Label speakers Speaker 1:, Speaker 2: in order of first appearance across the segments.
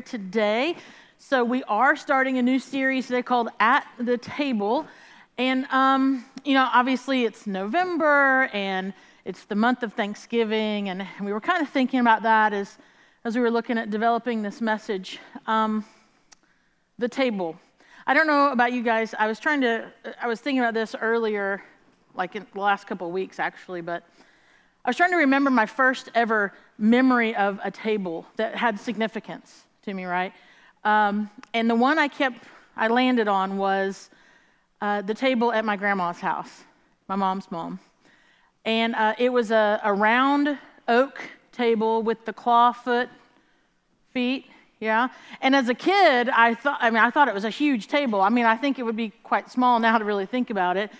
Speaker 1: today. So, we are starting a new series today called At the Table. And, um, you know, obviously it's November and it's the month of Thanksgiving. And we were kind of thinking about that as, as we were looking at developing this message. Um, the table. I don't know about you guys. I was trying to, I was thinking about this earlier, like in the last couple of weeks actually, but I was trying to remember my first ever memory of a table that had significance to me, right? Um, and the one I kept, I landed on was uh, the table at my grandma's house, my mom's mom. And uh, it was a, a round oak table with the claw foot feet, yeah. And as a kid, I thought, I mean, I thought it was a huge table. I mean, I think it would be quite small now to really think about it.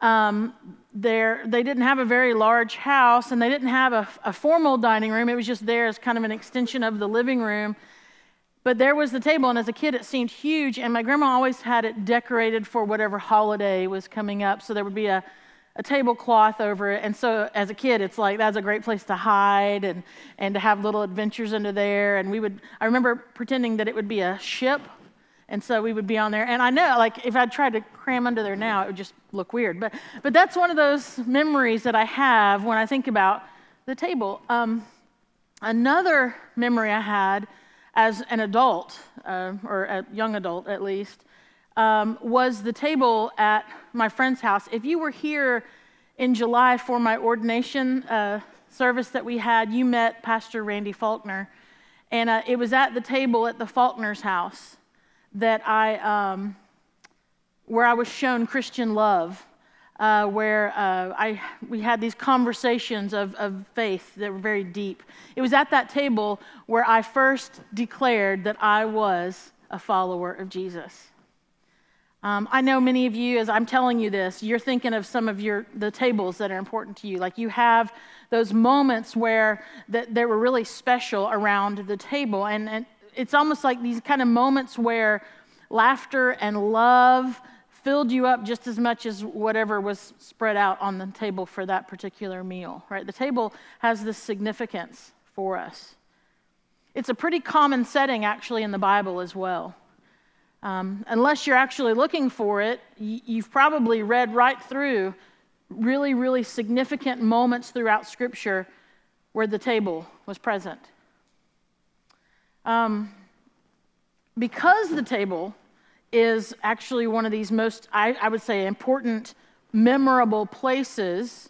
Speaker 1: Um, there, they didn't have a very large house and they didn't have a, a formal dining room. It was just there as kind of an extension of the living room. But there was the table, and as a kid, it seemed huge. And my grandma always had it decorated for whatever holiday was coming up. So there would be a, a tablecloth over it. And so as a kid, it's like that's a great place to hide and, and to have little adventures under there. And we would, I remember pretending that it would be a ship and so we would be on there. And I know, like, if I tried to cram under there now, it would just look weird. But, but that's one of those memories that I have when I think about the table. Um, another memory I had as an adult, uh, or a young adult at least, um, was the table at my friend's house. If you were here in July for my ordination uh, service that we had, you met Pastor Randy Faulkner. And uh, it was at the table at the Faulkner's house that I, um, where I was shown Christian love, uh, where uh, I, we had these conversations of, of faith that were very deep. It was at that table where I first declared that I was a follower of Jesus. Um, I know many of you, as I'm telling you this, you're thinking of some of your the tables that are important to you. Like you have those moments where that, were really special around the table, and, and it's almost like these kind of moments where laughter and love filled you up just as much as whatever was spread out on the table for that particular meal, right? The table has this significance for us. It's a pretty common setting, actually, in the Bible as well. Um, unless you're actually looking for it, you've probably read right through really, really significant moments throughout Scripture where the table was present. Um, because the table is actually one of these most, I, I would say, important, memorable places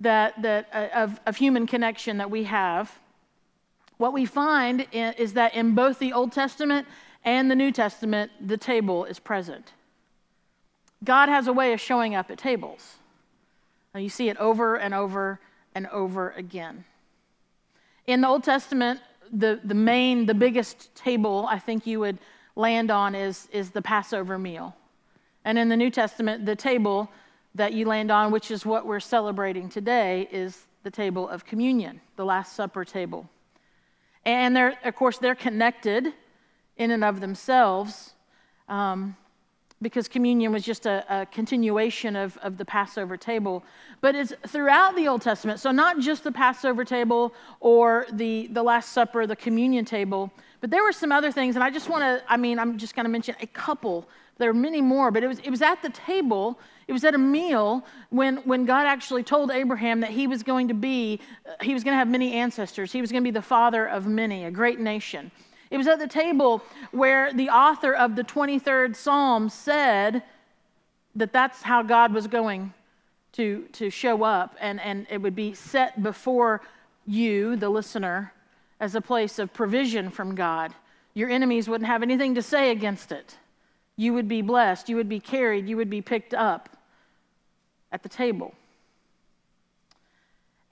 Speaker 1: that, that uh, of, of human connection that we have, what we find is that in both the Old Testament and the New Testament, the table is present. God has a way of showing up at tables. Now, you see it over and over and over again. In the Old Testament, the, the main, the biggest table I think you would land on is, is the Passover meal. And in the New Testament, the table that you land on, which is what we're celebrating today, is the table of communion, the Last Supper table. And they're, of course, they're connected in and of themselves. Um, because communion was just a, a, continuation of, of the Passover table. But it's throughout the Old Testament. So, not just the Passover table or the, the Last Supper, the communion table, but there were some other things. And I just want to, I mean, I'm just going to mention a couple. There are many more, but it was, it was at the table, it was at a meal when, when God actually told Abraham that he was going to be, uh, he was going to have many ancestors. He was going to be the father of many, a great nation. It was at the table where the author of the 23rd Psalm said that that's how God was going to, to show up, and, and it would be set before you, the listener, as a place of provision from God. Your enemies wouldn't have anything to say against it. You would be blessed, you would be carried, you would be picked up at the table.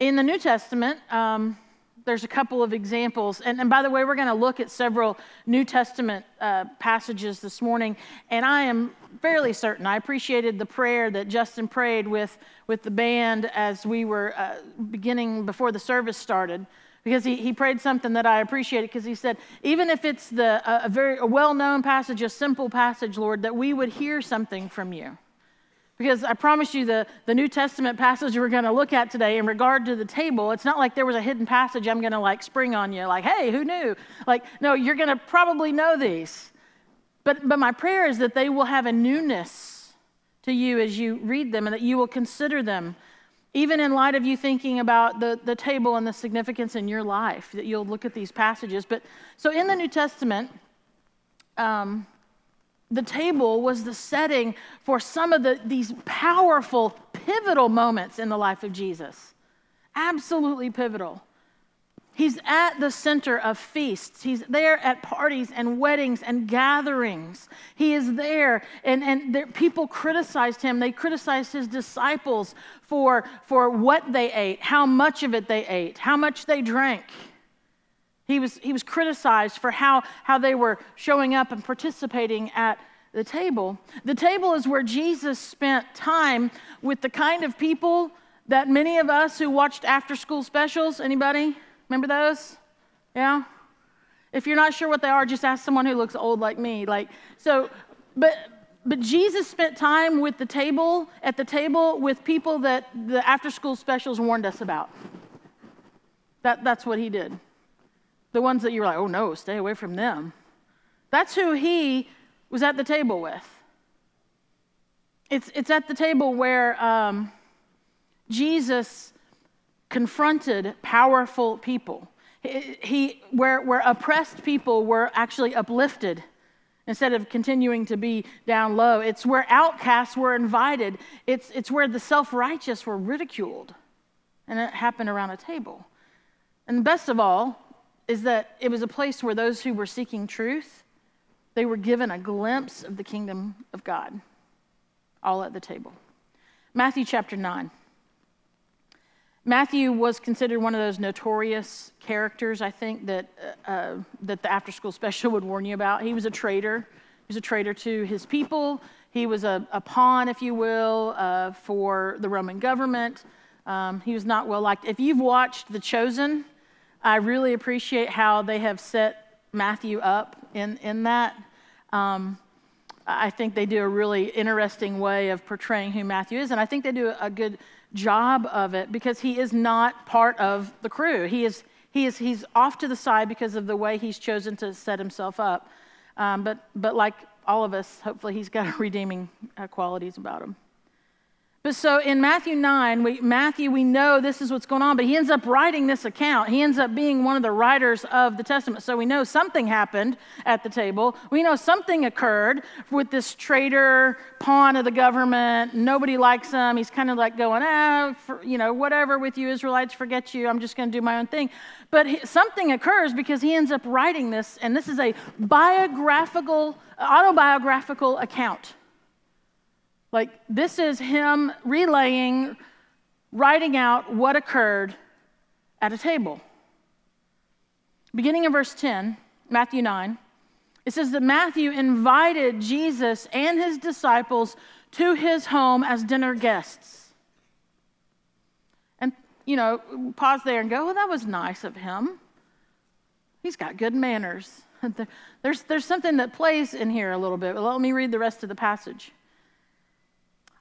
Speaker 1: In the New Testament, um, there's a couple of examples. And, and by the way, we're going to look at several New Testament uh, passages this morning. And I am fairly certain, I appreciated the prayer that Justin prayed with, with the band as we were uh, beginning before the service started. Because he, he prayed something that I appreciated, because he said, even if it's the, a, a very well known passage, a simple passage, Lord, that we would hear something from you Because I promise you, the, the New Testament passage we're going to look at today in regard to the table, it's not like there was a hidden passage I'm going to like spring on you, like, hey, who knew? Like, no, you're going to probably know these. But, but my prayer is that they will have a newness to you as you read them and that you will consider them, even in light of you thinking about the, the table and the significance in your life, that you'll look at these passages. But so in the New Testament, um, the table was the setting for some of the, these powerful, pivotal moments in the life of Jesus. Absolutely pivotal. He's at the center of feasts. He's there at parties and weddings and gatherings. He is there, and, and there, people criticized him. They criticized his disciples for, for what they ate, how much of it they ate, how much they drank. He was, he was criticized for how, how they were showing up and participating at the table. The table is where Jesus spent time with the kind of people that many of us who watched after school specials, anybody? Remember those? Yeah? If you're not sure what they are, just ask someone who looks old like me. Like, so, but but Jesus spent time with the table, at the table with people that the after school specials warned us about. That, that's what he did. The ones that you were like, oh no, stay away from them. That's who he was at the table with. It's, it's at the table where um, Jesus confronted powerful people. He, he, where, where oppressed people were actually uplifted instead of continuing to be down low. It's where outcasts were invited. It's, it's where the self righteous were ridiculed. And it happened around a table. And best of all, is that it was a place where those who were seeking truth, they were given a glimpse of the kingdom of God, all at the table. Matthew chapter 9. Matthew was considered one of those notorious characters, I think, that, uh, uh that the after school special would warn you about. He was a traitor. He was a traitor to his people. He was a, a pawn, if you will, uh, for the Roman government. Um, he was not well liked. If you've watched The Chosen, I really appreciate how they have set Matthew up in, in that. Um, I think they do a really interesting way of portraying who Matthew is, and I think they do a good job of it because he is not part of the crew. He is, he is he's off to the side because of the way he's chosen to set himself up. Um, but, but like all of us, hopefully he's got redeeming uh, qualities about him. But so in Matthew 9, we, Matthew, we know this is what's going on, but he ends up writing this account. He ends up being one of the writers of the Testament. So we know something happened at the table. We know something occurred with this traitor, pawn of the government. Nobody likes him. He's kind of like going, ah, for, you know, whatever with you Israelites, forget you. I'm just going to do my own thing. But he, something occurs because he ends up writing this, and this is a biographical, autobiographical account like, this is him relaying, writing out what occurred at a table. Beginning in verse 10, Matthew 9, it says that Matthew invited Jesus and his disciples to his home as dinner guests. And, you know, pause there and go, well, that was nice of him. He's got good manners. There's, there's something that plays in here a little bit. Let me read the rest of the passage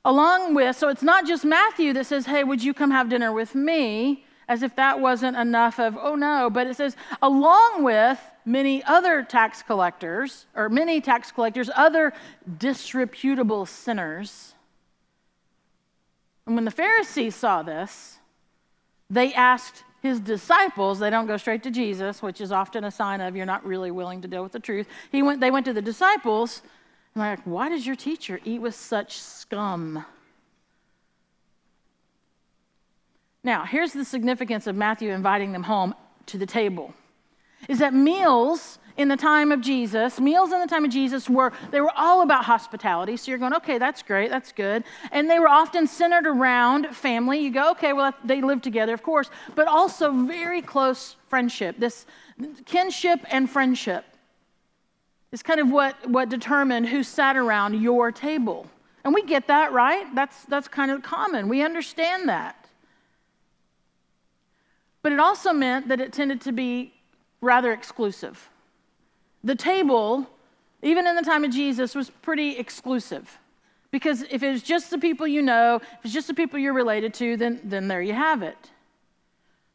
Speaker 1: along with, so it's not just Matthew that says, Hey, would you come have dinner with me? As if that wasn't enough of, oh no, but it says, along with many other tax collectors, or many tax collectors, other disreputable sinners. And when the Pharisees saw this, they asked his disciples, they don't go straight to Jesus, which is often a sign of you're not really willing to deal with the truth. He went, they went to the disciples they're like, why does your teacher eat with such scum? Now, here's the significance of Matthew inviting them home to the table. Is that meals in the time of Jesus, meals in the time of Jesus were they were all about hospitality. So you're going, okay, that's great, that's good. And they were often centered around family. You go, okay, well they live together, of course, but also very close friendship. This kinship and friendship is kind of what, what determined who sat around your table. And we get that, right? That's, that's kind of common. We understand that. But it also meant that it tended to be rather exclusive. The table, even in the time of Jesus, was pretty exclusive. Because if it's just the people you know, if it's just the people you're related to, then, then there you have it.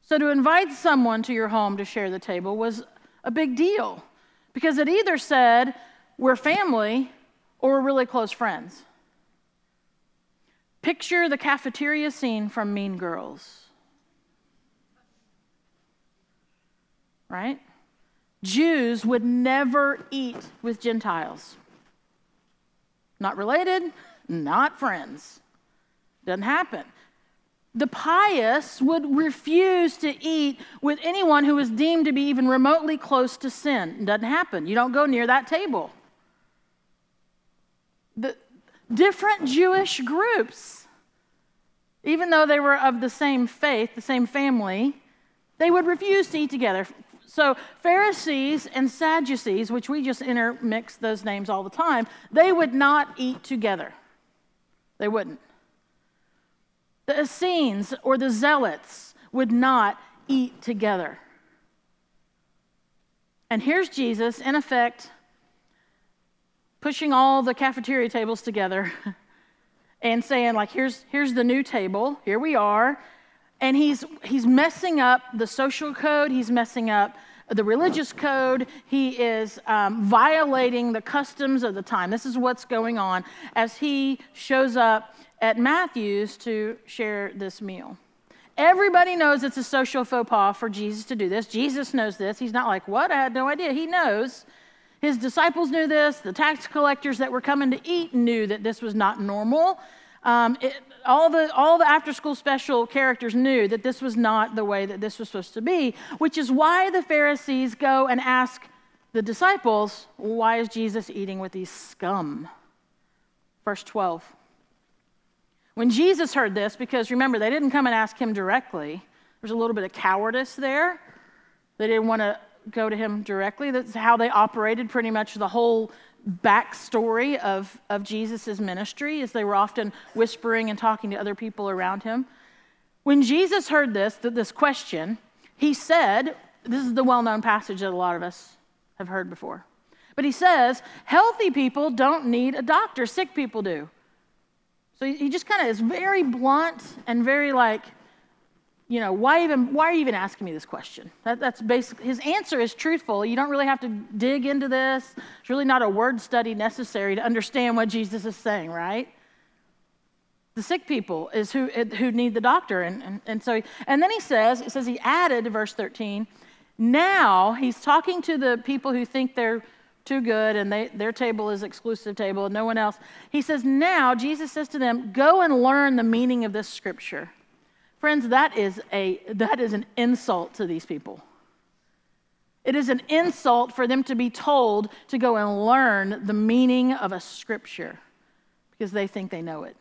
Speaker 1: So to invite someone to your home to share the table was a big deal because it either said we're family or we're really close friends. Picture the cafeteria scene from Mean Girls. Right? Jews would never eat with Gentiles. Not related, not friends. Doesn't happen. The pious would refuse to eat with anyone who was deemed to be even remotely close to sin. It doesn't happen. You don't go near that table. The different Jewish groups, even though they were of the same faith, the same family, they would refuse to eat together. So, Pharisees and Sadducees, which we just intermix those names all the time, they would not eat together. They wouldn't. The Essenes or the Zealots would not eat together. And here's Jesus, in effect, pushing all the cafeteria tables together and saying, like, here's, here's the new table, here we are and he's, he's messing up the social code, he's messing up the religious code, he is um, violating the customs of the time. This is what's going on as he shows up at Matthew's to share this meal. Everybody knows it's a social faux pas for Jesus to do this. Jesus knows this. He's not like, What? I had no idea. He knows. His disciples knew this. The tax collectors that were coming to eat knew that this was not normal. Um, it, all the, all the after school special characters knew that this was not the way that this was supposed to be, which is why the Pharisees go and ask the disciples, Why is Jesus eating with these scum? Verse 12. When Jesus heard this, because remember, they didn't come and ask him directly, there's a little bit of cowardice there. They didn't want to go to him directly. That's how they operated pretty much the whole backstory of, of Jesus' ministry, as they were often whispering and talking to other people around him. When Jesus heard this, this question, he said, This is the well known passage that a lot of us have heard before. But he says, Healthy people don't need a doctor, sick people do. So he just kind of is very blunt and very like, you know, why even why are you even asking me this question? That, that's basically his answer is truthful. You don't really have to dig into this. It's really not a word study necessary to understand what Jesus is saying, right? The sick people is who who need the doctor, and and, and so and then he says it says he added verse thirteen. Now he's talking to the people who think they're too good and they, their table is exclusive table and no one else. He says, Now Jesus says to them, Go and learn the meaning of this scripture. Friends, that is, a, that is an insult to these people. It is an insult for them to be told to go and learn the meaning of a scripture because they think they know it.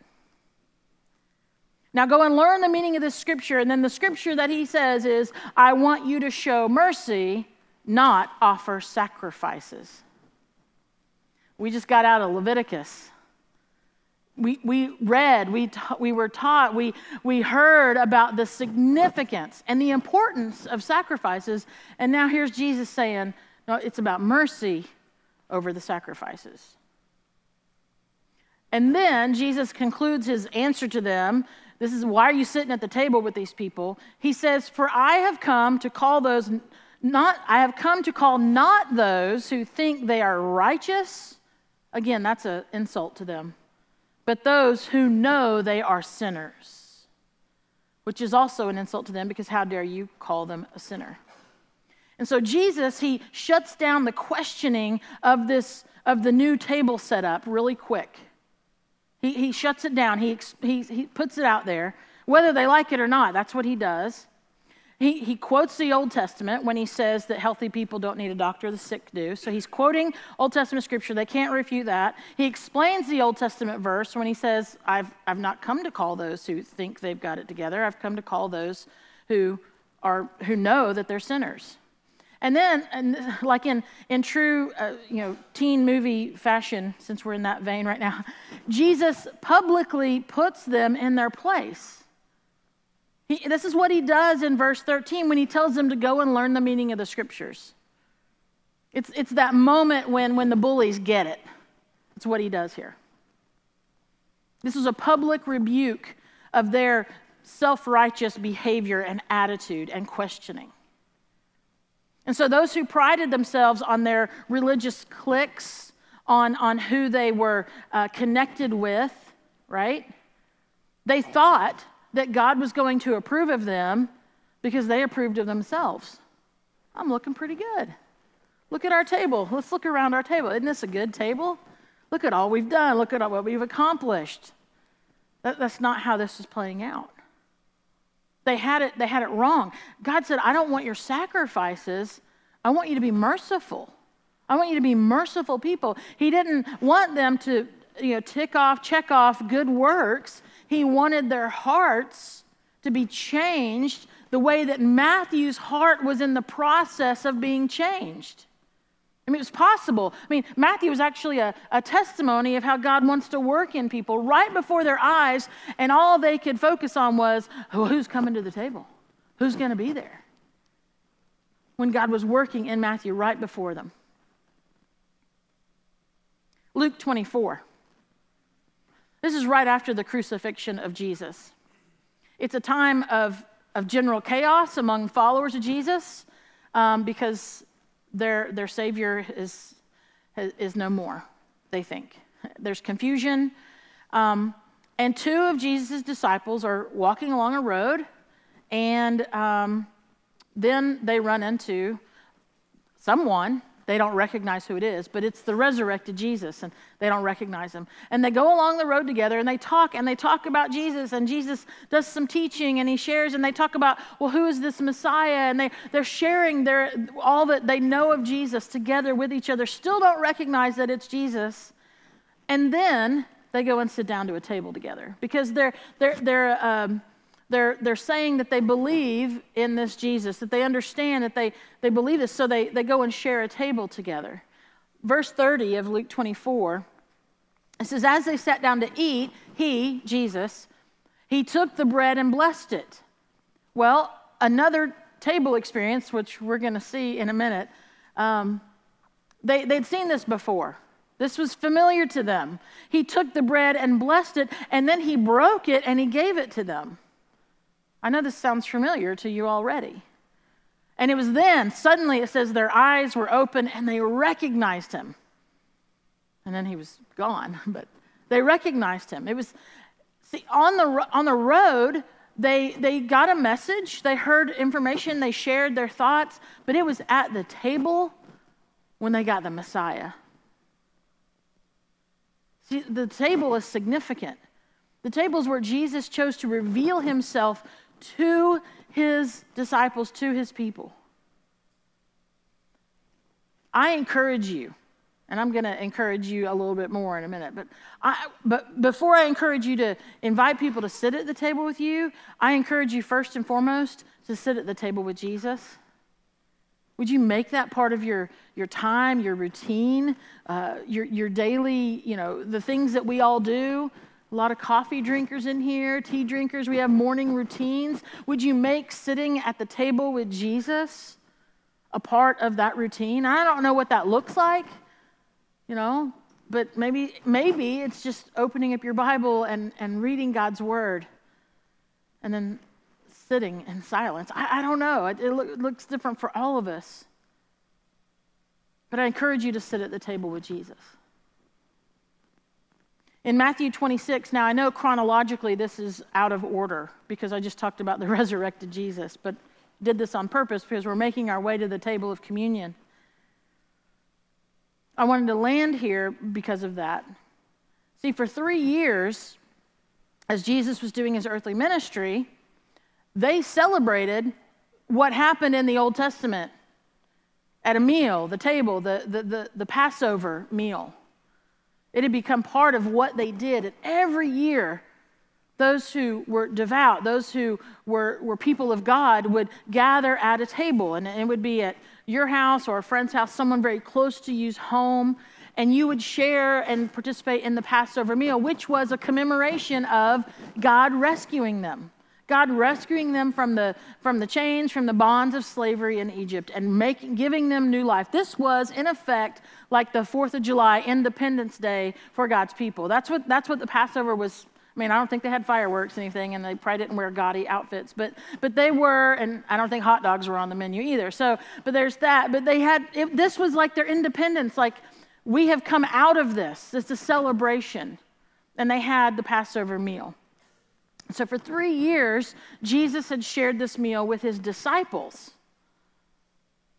Speaker 1: Now, go and learn the meaning of this scripture, and then the scripture that he says is, I want you to show mercy, not offer sacrifices. We just got out of Leviticus we, we read, we, ta- we were taught, we, we heard about the significance and the importance of sacrifices. And now here's Jesus saying, no, it's about mercy over the sacrifices. And then Jesus concludes his answer to them. This is why are you sitting at the table with these people? He says, For I have come to call those not, I have come to call not those who think they are righteous. Again, that's an insult to them but those who know they are sinners, which is also an insult to them because how dare you call them a sinner? And so Jesus, he shuts down the questioning of this of the new table setup really quick. He, he shuts it down. He, he, he puts it out there. Whether they like it or not, that's what he does. He, he quotes the Old Testament when he says that healthy people don't need a doctor, the sick do. So he's quoting Old Testament scripture. They can't refute that. He explains the Old Testament verse when he says, I've, I've not come to call those who think they've got it together. I've come to call those who, are, who know that they're sinners. And then, and like in, in true uh, you know, teen movie fashion, since we're in that vein right now, Jesus publicly puts them in their place. He, this is what he does in verse 13 when he tells them to go and learn the meaning of the scriptures. It's, it's that moment when, when the bullies get it. It's what he does here. This is a public rebuke of their self righteous behavior and attitude and questioning. And so, those who prided themselves on their religious cliques, on, on who they were uh, connected with, right? They thought that God was going to approve of them because they approved of themselves. I'm looking pretty good. Look at our table. Let's look around our table. Isn't this a good table? Look at all we've done. Look at what we've accomplished. That, that's not how this is playing out. They had it, they had it wrong. God said, I don't want your sacrifices. I want you to be merciful. I want you to be merciful people. He didn't want them to, you know, tick off, check off good works. He wanted their hearts to be changed the way that Matthew's heart was in the process of being changed. I mean, it was possible. I mean, Matthew was actually a, a testimony of how God wants to work in people right before their eyes, and all they could focus on was well, who's coming to the table? Who's going to be there? When God was working in Matthew right before them. Luke 24. This is right after the crucifixion of Jesus. It's a time of, of general chaos among followers of Jesus um, because their, their Savior is, is no more, they think. There's confusion. Um, and two of Jesus' disciples are walking along a road, and um, then they run into someone they don't recognize who it is, but it's the resurrected Jesus, and they don't recognize him. And they go along the road together and they talk and they talk about Jesus, and Jesus does some teaching and he shares, and they talk about, well, who is this Messiah? And they, they're sharing their, all that they know of Jesus together with each other, still don't recognize that it's Jesus. And then they go and sit down to a table together because they're, they're, they're, um, they're, they're saying that they believe in this Jesus, that they understand that they, they believe this, so they, they go and share a table together. Verse 30 of Luke 24, it says, As they sat down to eat, he, Jesus, he took the bread and blessed it. Well, another table experience, which we're going to see in a minute, um, they, they'd seen this before. This was familiar to them. He took the bread and blessed it, and then he broke it and he gave it to them. I know this sounds familiar to you already. And it was then, suddenly, it says their eyes were open and they recognized him. And then he was gone, but they recognized him. It was, see, on the, on the road, they, they got a message, they heard information, they shared their thoughts, but it was at the table when they got the Messiah. See, the table is significant. The table is where Jesus chose to reveal himself to his disciples, to his people. I encourage you, and I'm going to encourage you a little bit more in a minute, but, I, but before I encourage you to invite people to sit at the table with you, I encourage you first and foremost to sit at the table with Jesus. Would you make that part of your, your time, your routine, uh, your, your daily, you know, the things that we all do? A lot of coffee drinkers in here, tea drinkers. We have morning routines. Would you make sitting at the table with Jesus a part of that routine? I don't know what that looks like, you know, but maybe maybe it's just opening up your Bible and, and reading God's word and then sitting in silence. I, I don't know. It, it, it looks different for all of us. But I encourage you to sit at the table with Jesus. In Matthew 26, now I know chronologically this is out of order because I just talked about the resurrected Jesus, but did this on purpose because we're making our way to the table of communion. I wanted to land here because of that. See, for three years, as Jesus was doing his earthly ministry, they celebrated what happened in the Old Testament at a meal, the table, the, the, the, the Passover meal. It had become part of what they did. And every year, those who were devout, those who were, were people of God, would gather at a table. And it would be at your house or a friend's house, someone very close to you's home. And you would share and participate in the Passover meal, which was a commemoration of God rescuing them. God rescuing them from the, from the chains, from the bonds of slavery in Egypt, and making, giving them new life. This was, in effect, like the 4th of July, Independence Day for God's people. That's what, that's what the Passover was I mean, I don't think they had fireworks or anything, and they probably didn't wear gaudy outfits, but but they were, and I don't think hot dogs were on the menu either. So, but there's that. But they had it, this was like their independence. Like we have come out of this. It's a celebration, and they had the Passover meal. So for three years, Jesus had shared this meal with his disciples.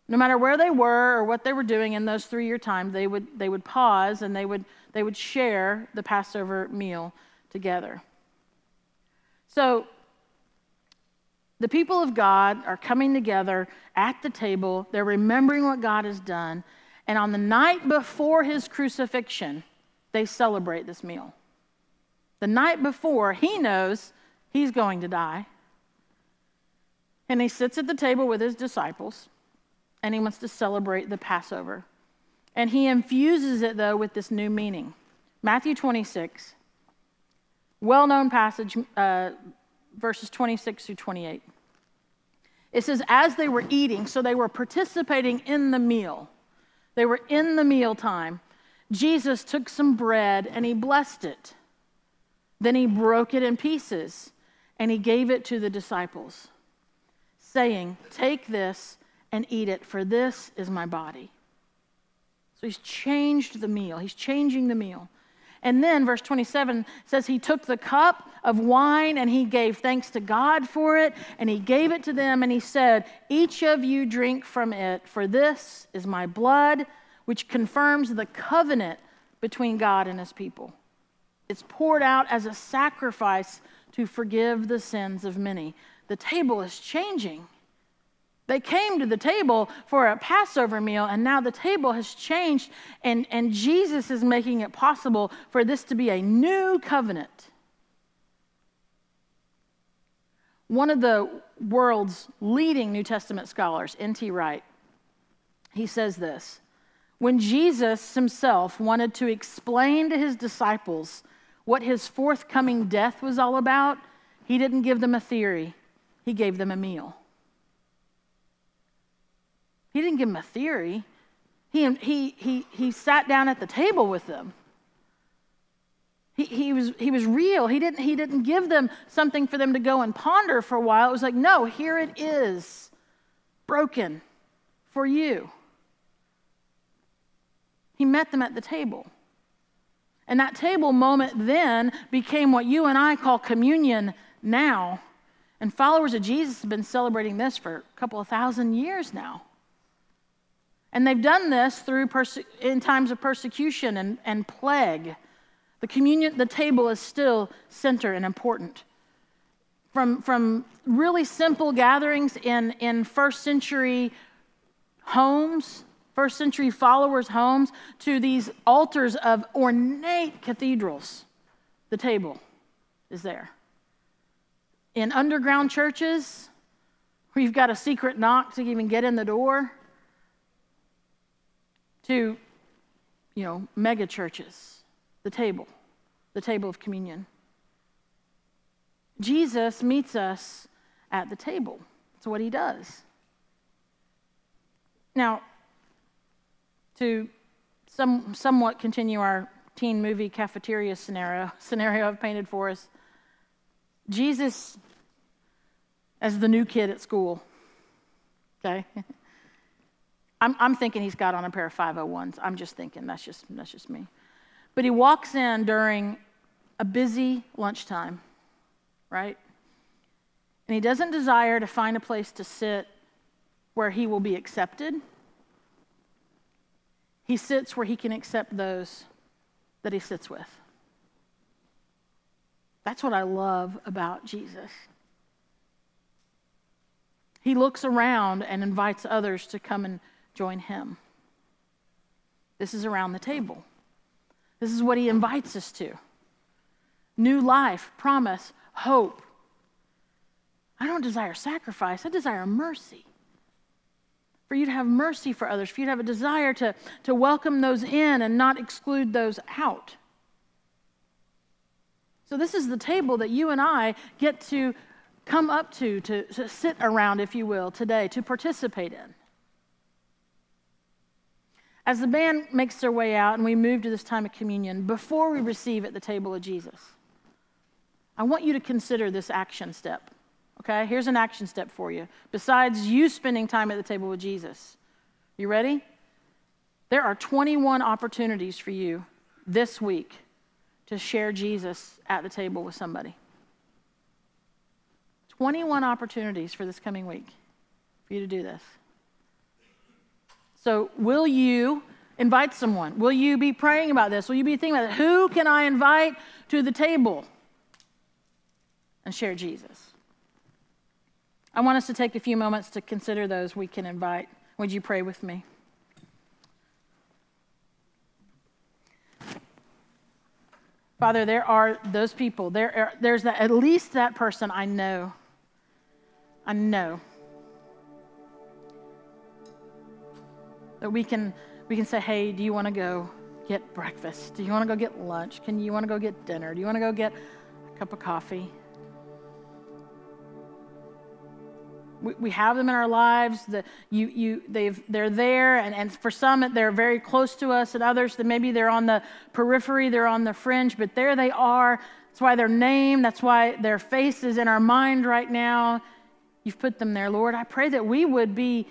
Speaker 1: No matter where they were or what they were doing in those three year time, they would, they would pause and they would, they would share the Passover meal together. So the people of God are coming together at the table. They're remembering what God has done. And on the night before his crucifixion, they celebrate this meal. The night before, he knows he's going to die. And he sits at the table with his disciples and he wants to celebrate the Passover. And he infuses it, though, with this new meaning. Matthew 26, well known passage, uh, verses 26 through 28. It says, As they were eating, so they were participating in the meal, they were in the meal time. Jesus took some bread and he blessed it. Then he broke it in pieces and he gave it to the disciples, saying, Take this and eat it, for this is my body. So he's changed the meal. He's changing the meal. And then verse 27 says he took the cup of wine and he gave thanks to God for it, and he gave it to them, and he said, Each of you drink from it, for this is my blood, which confirms the covenant between God and his people. It's poured out as a sacrifice to forgive the sins of many. The table is changing. They came to the table for a Passover meal, and now the table has changed, and, and Jesus is making it possible for this to be a new covenant. One of the world's leading New Testament scholars, N.T. Wright, he says this When Jesus himself wanted to explain to his disciples what his forthcoming death was all about, he didn't give them a theory, he gave them a meal. He didn't give them a theory. He, he, he, he sat down at the table with them. He, he, was, he was real. He didn't, he didn't give them something for them to go and ponder for a while. It was like, no, here it is, broken for you. He met them at the table. And that table moment then became what you and I call communion now. And followers of Jesus have been celebrating this for a couple of thousand years now. And they've done this through perse- in times of persecution and, and plague. The communion, the table is still center and important. From, from really simple gatherings in, in first century homes, first century followers' homes, to these altars of ornate cathedrals, the table is there. In underground churches, where you've got a secret knock to even get in the door, to, you know, mega churches, the table, the table of communion. Jesus meets us at the table. That's what he does. Now, to some, somewhat continue our teen movie cafeteria scenario, scenario I've painted for us, Jesus as the new kid at school, okay? I'm, I'm thinking he's got on a pair of 501s. I'm just thinking, that's just, that's just me. But he walks in during a busy lunchtime, right? And he doesn't desire to find a place to sit where he will be accepted. He sits where he can accept those that he sits with. That's what I love about Jesus. He looks around and invites others to come and join him. This is around the table. This is what he invites us to new life, promise, hope. I don't desire sacrifice, I desire mercy. For you to have mercy for others, for you to have a desire to, to welcome those in and not exclude those out. So, this is the table that you and I get to come up to, to, to sit around, if you will, today, to participate in. As the band makes their way out and we move to this time of communion, before we receive at the table of Jesus, I want you to consider this action step. Okay? Here's an action step for you. Besides you spending time at the table with Jesus. You ready? There are 21 opportunities for you this week to share Jesus at the table with somebody. 21 opportunities for this coming week for you to do this. So, will you invite someone? Will you be praying about this? Will you be thinking about it? Who can I invite to the table and share Jesus? I want us to take a few moments to consider those we can invite. Would you pray with me? Father, there are those people. There are, there's that, at least that person I know. I know. That we can, we can say, hey, do you want to go get breakfast? Do you want to go get lunch? Can you want to go get dinner? Do you want to go get a cup of coffee? We, we have them in our lives. The, you, you, they've, they're there, and, and for some, they're very close to us, and others, that maybe they're on the periphery, they're on the fringe, but there they are. That's why their name, that's why their face is in our mind right now. You've put them there, Lord. I pray that we would be,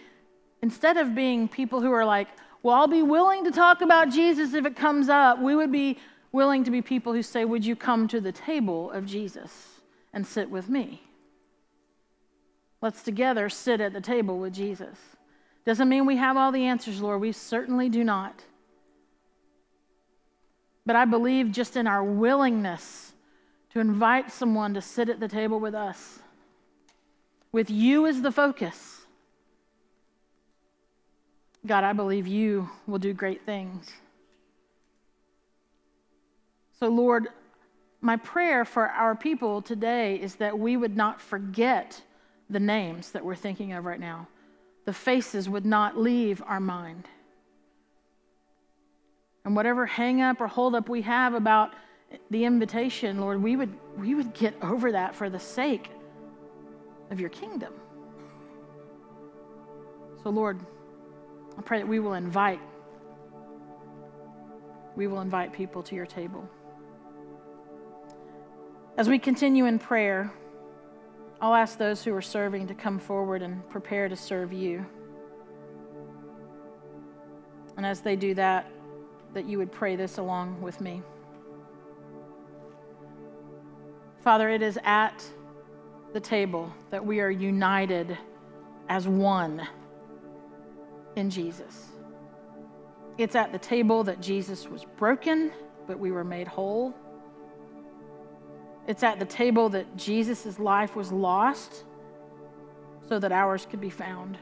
Speaker 1: instead of being people who are like, well, I'll be willing to talk about Jesus if it comes up, we would be willing to be people who say, Would you come to the table of Jesus and sit with me? Let's together sit at the table with Jesus. Doesn't mean we have all the answers, Lord. We certainly do not. But I believe just in our willingness to invite someone to sit at the table with us, with you as the focus, God, I believe you will do great things. So, Lord, my prayer for our people today is that we would not forget the names that we're thinking of right now. The faces would not leave our mind. And whatever hang up or hold up we have about the invitation, Lord, we would, we would get over that for the sake of your kingdom. So, Lord, I pray that we will invite, we will invite people to your table. As we continue in prayer, I'll ask those who are serving to come forward and prepare to serve you. And as they do that, that you would pray this along with me. Father, it is at the table that we are united as one in Jesus. It's at the table that Jesus was broken, but we were made whole. It's at the table that Jesus' life was lost so that ours could be found.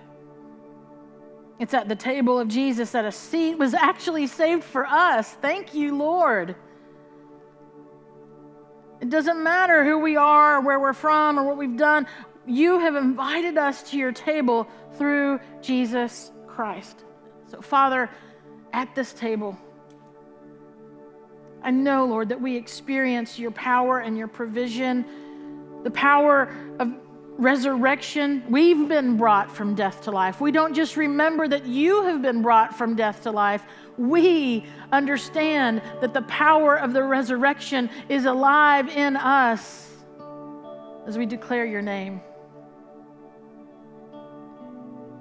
Speaker 1: It's at the table of Jesus that a seat was actually saved for us. Thank you, Lord. It doesn't matter who we are, or where we're from, or what we've done. You have invited us to your table through Jesus Christ. So, Father, at this table, I know, Lord, that we experience your power and your provision, the power of resurrection. We've been brought from death to life. We don't just remember that you have been brought from death to life. We understand that the power of the resurrection is alive in us as we declare your name.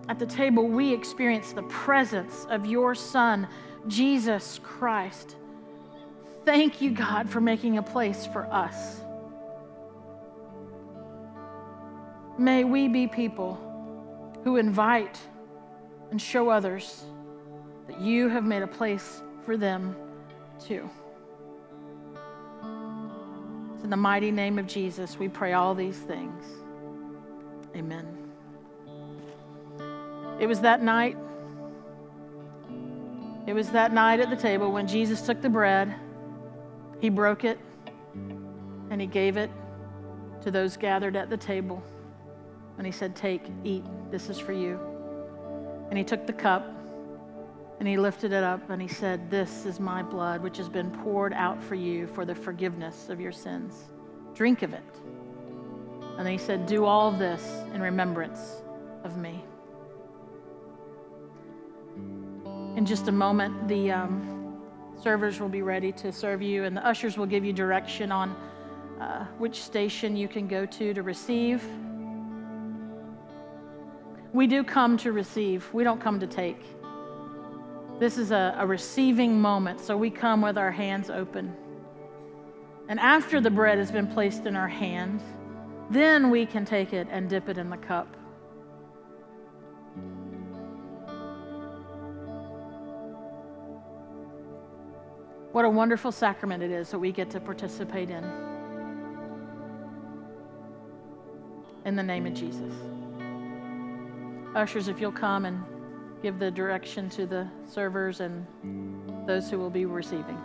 Speaker 1: At the table, we experience the presence of your Son, Jesus Christ. Thank you, God, for making a place for us. May we be people who invite and show others that you have made a place for them too. It's in the mighty name of Jesus we pray all these things. Amen. It was that night. It was that night at the table when Jesus took the bread. He broke it and he gave it to those gathered at the table. And he said, Take, eat, this is for you. And he took the cup and he lifted it up and he said, This is my blood, which has been poured out for you for the forgiveness of your sins. Drink of it. And he said, Do all this in remembrance of me. In just a moment, the. Um, servers will be ready to serve you, and the ushers will give you direction on uh, which station you can go to to receive. We do come to receive, we don't come to take. This is a, a receiving moment, so we come with our hands open. And after the bread has been placed in our hands, then we can take it and dip it in the cup. What a wonderful sacrament it is that we get to participate in. In the name of Jesus. Ushers, if you'll come and give the direction to the servers and those who will be receiving.